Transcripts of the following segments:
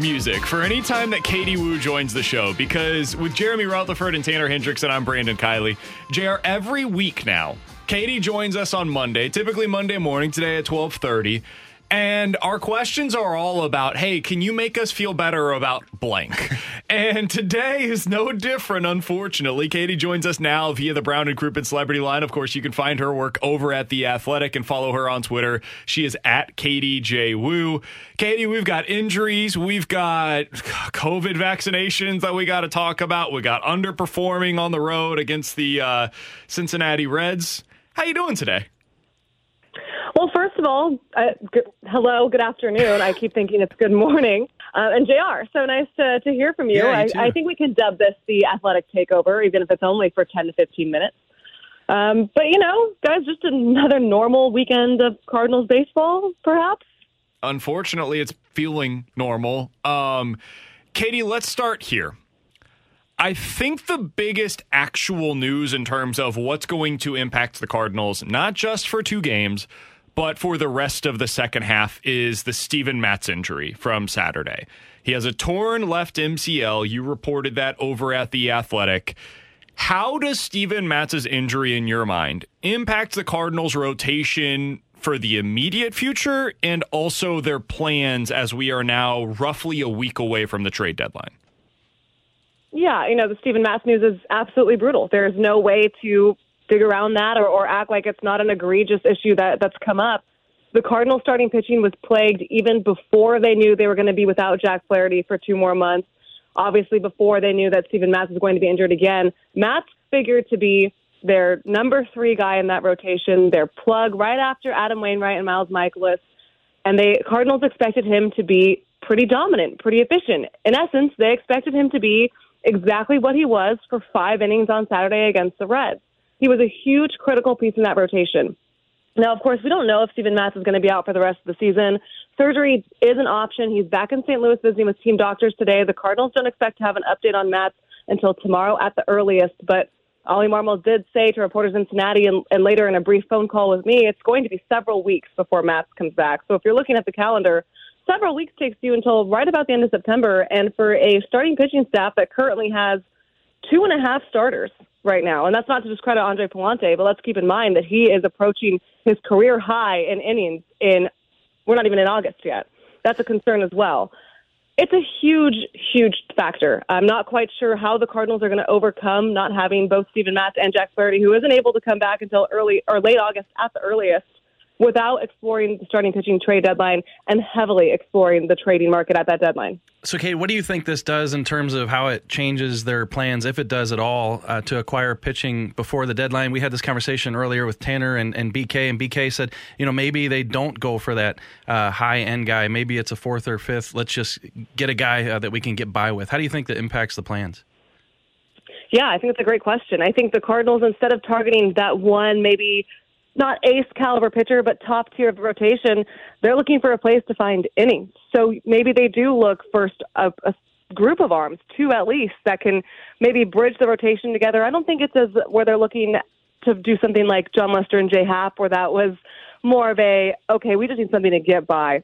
Music for any time that Katie Woo joins the show because with Jeremy Rutherford and Tanner Hendrickson, I'm Brandon Kiley. JR, every week now, Katie joins us on Monday, typically Monday morning, today at 1230. And our questions are all about, hey, can you make us feel better about blank? and today is no different, unfortunately. Katie joins us now via the Brown and Crouppen Celebrity Line. Of course, you can find her work over at The Athletic and follow her on Twitter. She is at Katie J. Woo. Katie, we've got injuries. We've got COVID vaccinations that we got to talk about. We got underperforming on the road against the uh, Cincinnati Reds. How you doing today? Of all, uh, good, hello, good afternoon. I keep thinking it's good morning. Uh, and JR, so nice to, to hear from you. Yeah, you I. I think we can dub this the athletic takeover, even if it's only for 10 to 15 minutes. Um, but, you know, guys, just another normal weekend of Cardinals baseball, perhaps. unfortunately it's feeling normal um katie let's start here i think the biggest actual news in terms of what's going to impact the cardinals not just for two games but for the rest of the second half is the Steven Matz injury from Saturday. He has a torn left MCL. You reported that over at The Athletic. How does Steven Matz's injury, in your mind, impact the Cardinals' rotation for the immediate future and also their plans as we are now roughly a week away from the trade deadline? Yeah, you know, the Stephen Matz news is absolutely brutal. There's no way to dig around that or, or act like it's not an egregious issue that, that's come up. The Cardinals starting pitching was plagued even before they knew they were going to be without Jack Flaherty for two more months. Obviously, before they knew that Stephen Matz was going to be injured again. Matz figured to be their number three guy in that rotation, their plug right after Adam Wainwright and Miles Mikolas. And they Cardinals expected him to be pretty dominant, pretty efficient. In essence, they expected him to be exactly what he was for five innings on Saturday against the Reds. He was a huge critical piece in that rotation. Now, of course, we don't know if Steven Matz is going to be out for the rest of the season. Surgery is an option. He's back in St. Louis visiting with team doctors today. The Cardinals don't expect to have an update on Matz until tomorrow at the earliest, but Oli Marmol did say to reporters in Cincinnati and, and later in a brief phone call with me, it's going to be several weeks before Matz comes back. So if you're looking at the calendar, several weeks takes you until right about the end of September. And for a starting pitching staff that currently has two and a half starters right now, and that's not to discredit Andre Pallante, but let's keep in mind that he is approaching his career high in innings in, we're not even in August yet. That's a concern as well. It's a huge, huge factor. I'm not quite sure how the Cardinals are going to overcome not having both Stephen Matz and Jack Flaherty, who isn't able to come back until early or late August at the earliest, without exploring the starting pitching trade deadline and heavily exploring the trading market at that deadline. So, Kate, what do you think this does in terms of how it changes their plans, if it does at all, uh, to acquire pitching before the deadline? We had this conversation earlier with Tanner and, and BK, and BK said, you know, maybe they don't go for that uh, high end guy. Maybe it's a fourth or fifth. Let's just get a guy uh, that we can get by with. How do you think that impacts the plans? Yeah, I think it's a great question. I think the Cardinals, instead of targeting that one, maybe not ace caliber pitcher, but top tier of rotation, they're looking for a place to find innings. So maybe they do look first a, a group of arms, two at least, that can maybe bridge the rotation together. I don't think it's as where they're looking to do something like Jon Lester and Jay Happ, where that was more of a okay, we just need something to get by.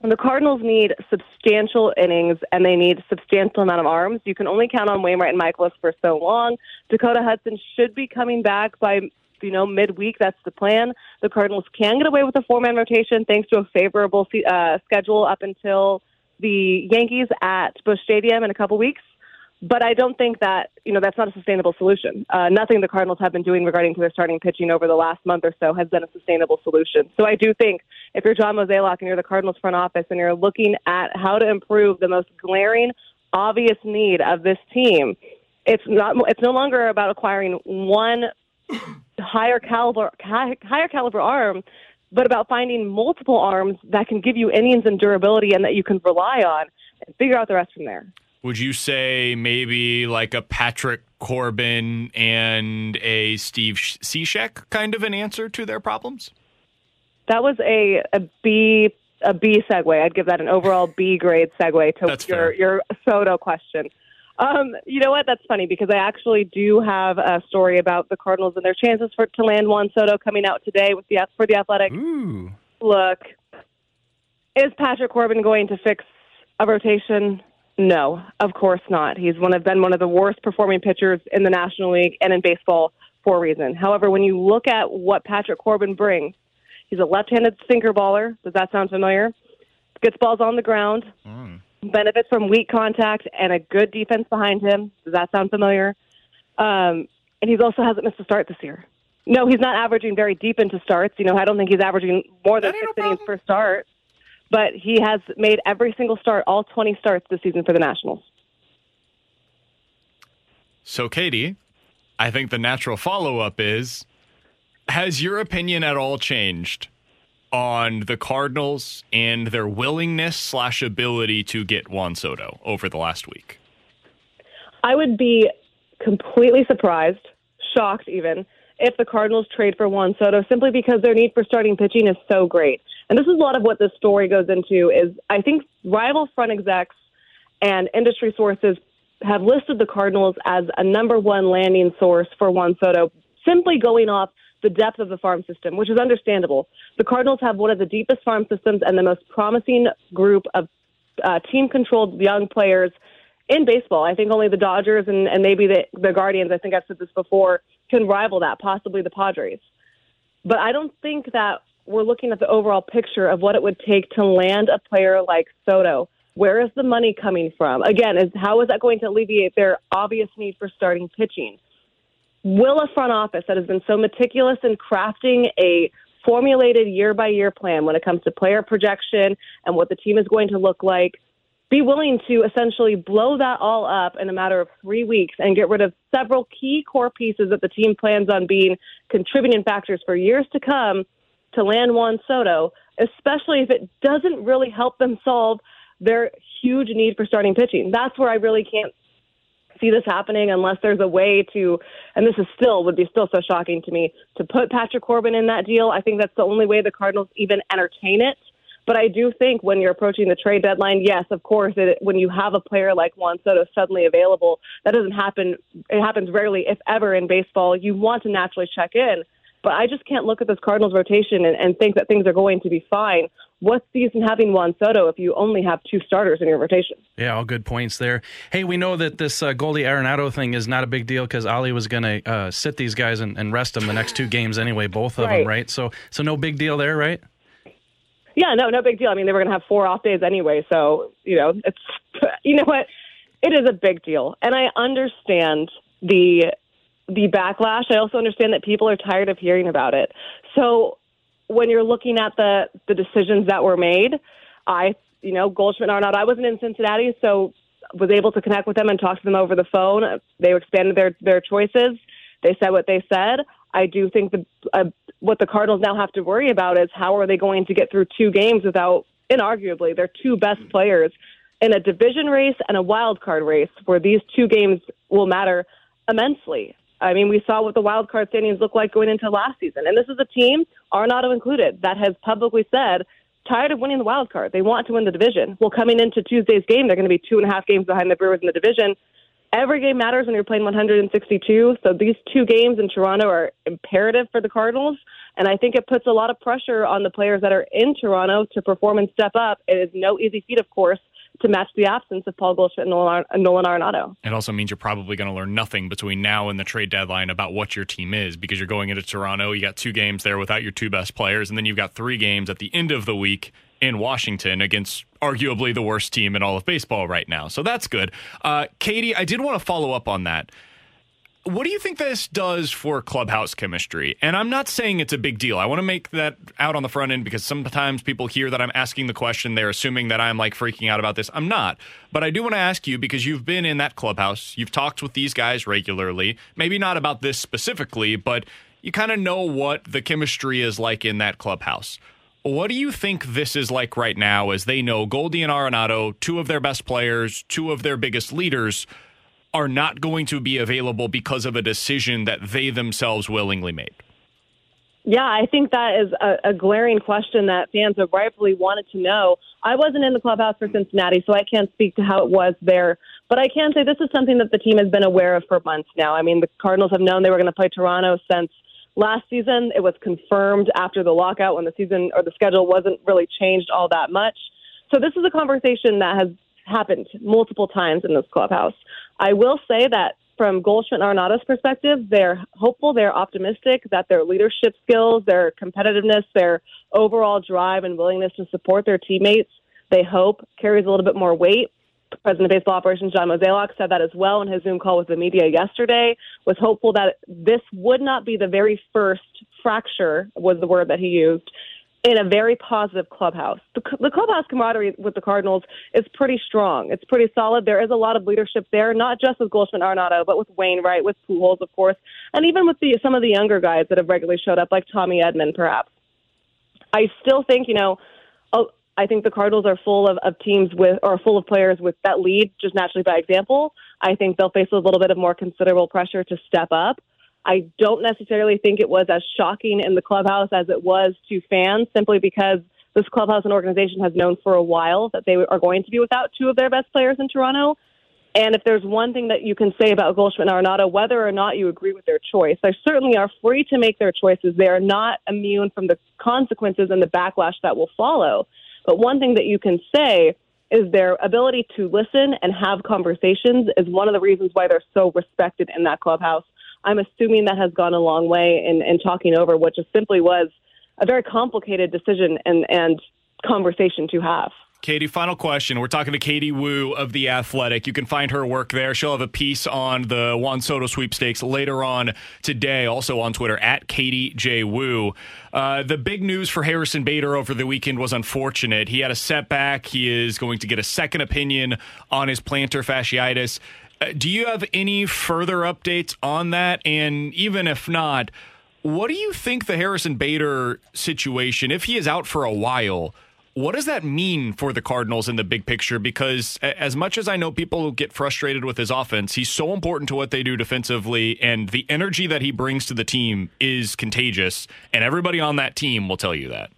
And the Cardinals need substantial innings and they need substantial amount of arms. You can only count on Wainwright and Mikolas for so long. Dakota Hudson should be coming back by you know midweek. That's the plan. The Cardinals can get away with a four-man rotation thanks to a favorable uh, schedule up until the Yankees at Busch Stadium in a couple weeks. But I don't think that you know that's not a sustainable solution. Uh, nothing the Cardinals have been doing regarding to their starting pitching over the last month or so has been a sustainable solution. So I do think if you're John Mozeliak and you're the Cardinals front office and you're looking at how to improve the most glaring, obvious need of this team, it's not. It's no longer about acquiring one higher caliber higher caliber arm but about finding multiple arms that can give you innings and durability and that you can rely on and figure out the rest from there. Would you say maybe like a Patrick Corbin and a Steve Cishek kind of an answer to their problems? That was a, a B a B segue. I'd give that an overall B grade segue to That's your fair. your Soto question. Um, you know what? That's funny because I actually do have a story about the Cardinals and their chances for to land Juan Soto coming out today with the for the Athletic. Ooh. Look, is Patrick Corbin going to fix a rotation? No, of course not. He's one of been one of the worst performing pitchers in the National League and in baseball for a reason. However, when you look at what Patrick Corbin brings, he's a left-handed sinker baller. Does that sound familiar? Gets balls on the ground, benefits from weak contact and a good defense behind him. Does that sound familiar? Um, and he also hasn't missed a start this year. No, he's not averaging very deep into starts. You know, I don't think he's averaging more than That ain't six no innings per start. But he has made every single start, all 20 starts this season for the Nationals. So, Katie, I think the natural follow up is Has your opinion at all changed on the Cardinals and their willingness slash ability to get Juan Soto over the last week? I would be completely surprised, shocked even, if the Cardinals trade for Juan Soto simply because their need for starting pitching is so great. And this is a lot of what this story goes into is I think rival front execs and industry sources have listed the Cardinals as a number one landing source for Juan Soto, simply going off the depth of the farm system, which is understandable. The Cardinals have one of the deepest farm systems and the most promising group of uh, team controlled young players in baseball. I think only the Dodgers and, and maybe the, the Guardians, I think I've said this before, can rival that, possibly the Padres. But I don't think that we're looking at the overall picture of what it would take to land a player like Soto. Where is the money coming from? Again, is how is that going to alleviate their obvious need for starting pitching? Will a front office that has been so meticulous in crafting a formulated year by year plan when it comes to player projection and what the team is going to look like be willing to essentially blow that all up in a matter of three weeks and get rid of several key core pieces that the team plans on being contributing factors for years to come to land Juan Soto, especially if it doesn't really help them solve their huge need for starting pitching. That's where I really can't see this happening unless there's a way to, and this is still would be still so shocking to me, to put Patrick Corbin in that deal. I think that's the only way the Cardinals even entertain it. But I do think when you're approaching the trade deadline, yes, of course, it, when you have a player like Juan Soto suddenly available, that doesn't happen. It happens rarely, if ever, in baseball. You want to naturally check in. But I just can't look at this Cardinals rotation and, and think that things are going to be fine. What's the use in having Juan Soto if you only have two starters in your rotation? Yeah, all good points there. Hey, we know that this uh, Goldie Arenado thing is not a big deal because Ali was going to uh, sit these guys and, and rest them the next two games anyway, both of Right. them, right? So, so no big deal there, right? Yeah, no, no big deal. I mean, they were going to have four off days anyway, so you know, it's you know what, it is a big deal, and I understand the the backlash. I also understand that people are tired of hearing about it. So when you're looking at the the decisions that were made, I you know Goldschmidt and Arenado. I wasn't in Cincinnati, so was able to connect with them and talk to them over the phone. They expanded their their choices. They said what they said. I do think the uh, what the Cardinals now have to worry about is how are they going to get through two games without, inarguably, their two best players in a division race and a wild card race, where these two games will matter immensely. I mean, we saw what the wild card standings look like going into last season, and this is a team, Arenado included, that has publicly said tired of winning the wild card. They want to win the division. Well, coming into Tuesday's game, they're going to be two and a half games behind the Brewers in the division. every game matters when you're playing 162. So these two games in Toronto are imperative for the Cardinals. And I think it puts a lot of pressure on the players that are in Toronto to perform and step up. It is no easy feat, of course, to match the absence of Paul Goldschmidt and Nolan, Nolan Arenado. It also means you're probably going to learn nothing between now and the trade deadline about what your team is because you're going into Toronto. You got two games there without your two best players, and then you've got three games at the end of the week in Washington against arguably the worst team in all of baseball right now. So that's good. Uh, Katie, I did want to follow up on that. What do you think this does for clubhouse chemistry? And I'm not saying it's a big deal. I want to make that out on the front end because sometimes people hear that I'm asking the question, they're assuming that I'm like freaking out about this. I'm not. But I do want to ask you because you've been in that clubhouse, you've talked with these guys regularly, maybe not about this specifically, but you kind of know what the chemistry is like in that clubhouse. What do you think this is like right now as they know Goldie and Arenado, two of their best players, two of their biggest leaders, are not going to be available because of a decision that they themselves willingly made? Yeah, I think that is a, a glaring question that fans have rightfully wanted to know. I wasn't in the clubhouse for Cincinnati, so I can't speak to how it was there. But I can say this is something that the team has been aware of for months now. I mean, the Cardinals have known they were going to play Toronto since – last season. It was confirmed after the lockout when the season or the schedule wasn't really changed all that much. So this is a conversation that has happened multiple times in this clubhouse. I will say that from Goldschmidt and Arenado's perspective, they're hopeful, they're optimistic that their leadership skills, their competitiveness, their overall drive and willingness to support their teammates, they hope carries a little bit more weight President of Baseball Operations John Mozeliak said that as well in his Zoom call with the media yesterday. Was hopeful that this would not be the very first fracture was the word that he used in a very positive clubhouse. The, the clubhouse camaraderie with the Cardinals is pretty strong. It's pretty solid. There is a lot of leadership there, not just with Goldschmidt Arenado, but with Wainwright, with Pujols, of course, and even with the, some of the younger guys that have regularly showed up, like Tommy Edman, perhaps. I still think, you know, I think the Cardinals are full of, of teams with or full of players with that lead just naturally by example. I think they'll face a little bit of more considerable pressure to step up. I don't necessarily think it was as shocking in the clubhouse as it was to fans, simply because this clubhouse and organization has known for a while that they are going to be without two of their best players in Toronto. And if there's one thing that you can say about Goldschmidt and Arenado, whether or not you agree with their choice, they certainly are free to make their choices. They are not immune from the consequences and the backlash that will follow. But one thing that you can say is their ability to listen and have conversations is one of the reasons why they're so respected in that clubhouse. I'm assuming that has gone a long way in, in talking over what just simply was a very complicated decision and, and conversation to have. Katie, final question. We're talking to Katie Woo of The Athletic. You can find her work there. She'll have a piece on the Juan Soto sweepstakes later on today, also on Twitter, at Katie J. Woo. Uh, the big news for Harrison Bader over the weekend was unfortunate. He had a setback. He is going to get a second opinion on his plantar fasciitis. Uh, do you have any further updates on that? And even if not, what do you think the Harrison Bader situation, if he is out for a while, what does that mean for the Cardinals in the big picture? Because as much as I know people get frustrated with his offense, he's so important to what they do defensively, and the energy that he brings to the team is contagious. And everybody on that team will tell you that.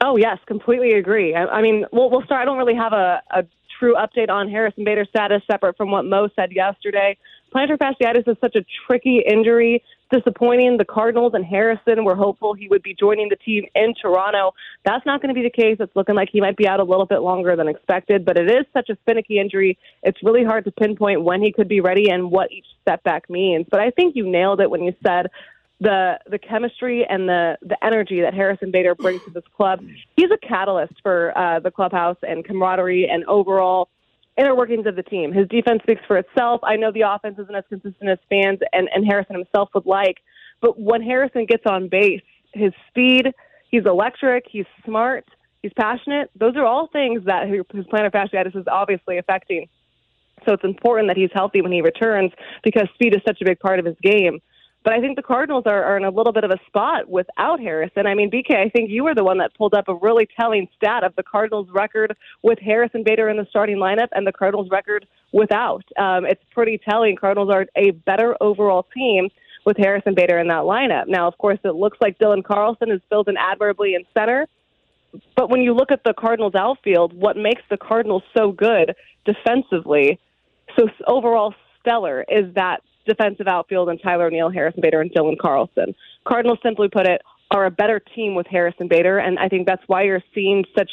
Oh yes, completely agree. I, I mean, we'll, we'll start. I don't really have a, a true update on Harrison Bader's status separate from what Mo said yesterday. Plantar fasciitis is such a tricky injury disappointing. The Cardinals and Harrison were hopeful he would be joining the team in Toronto. That's not going to be the case. It's looking like he might be out a little bit longer than expected, but it is such a finicky injury. It's really hard to pinpoint when he could be ready and what each setback means. But I think you nailed it when you said the the chemistry and the the energy that Harrison Bader brings to this club. He's a catalyst for uh, the clubhouse and camaraderie and overall inner workings of the team. His defense speaks for itself. I know the offense isn't as consistent as fans and, and Harrison himself would like, but when Harrison gets on base, his speed, he's electric, he's smart, he's passionate. Those are all things that his plantar fasciitis is obviously affecting. So it's important that he's healthy when he returns because speed is such a big part of his game. But I think the Cardinals are, are in a little bit of a spot without Harrison. I mean, BK, I think you were the one that pulled up a really telling stat of the Cardinals' record with Harrison Bader in the starting lineup and the Cardinals' record without. Um, it's pretty telling. Cardinals are a better overall team with Harrison Bader in that lineup. Now, of course, it looks like Dylan Carlson is filled in admirably in center. But when you look at the Cardinals outfield, what makes the Cardinals so good defensively so overall stellar is that defensive outfield and Tyler O'Neill, Harrison Bader, and Dylan Carlson. Cardinals, simply put it, are a better team with Harrison Bader, and I think that's why you're seeing such.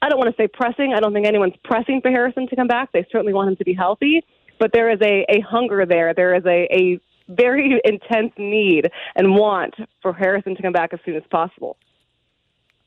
I don't want to say pressing. I don't think anyone's pressing for Harrison to come back. They certainly want him to be healthy, but there is a, a hunger there. There is a, a very intense need and want for Harrison to come back as soon as possible.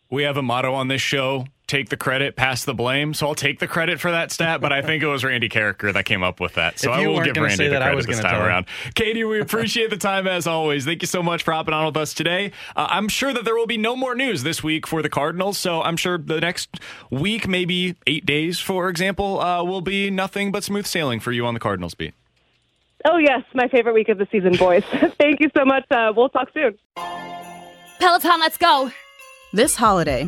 We have a motto on this show take the credit, pass the blame. So I'll take the credit for that stat, but I think it was Randy Karraker that came up with that. So I will give Randy the credit this time around. Katie, we appreciate the time as always. Thank you so much for hopping on with us today. Uh, I'm sure that there will be no more news this week for the Cardinals, so I'm sure the next week, maybe eight days, for example, uh, will be nothing but smooth sailing for you on the Cardinals beat. Oh, yes, my favorite week of the season, boys. Thank you so much. Uh, we'll talk soon. Peloton, let's go. This holiday,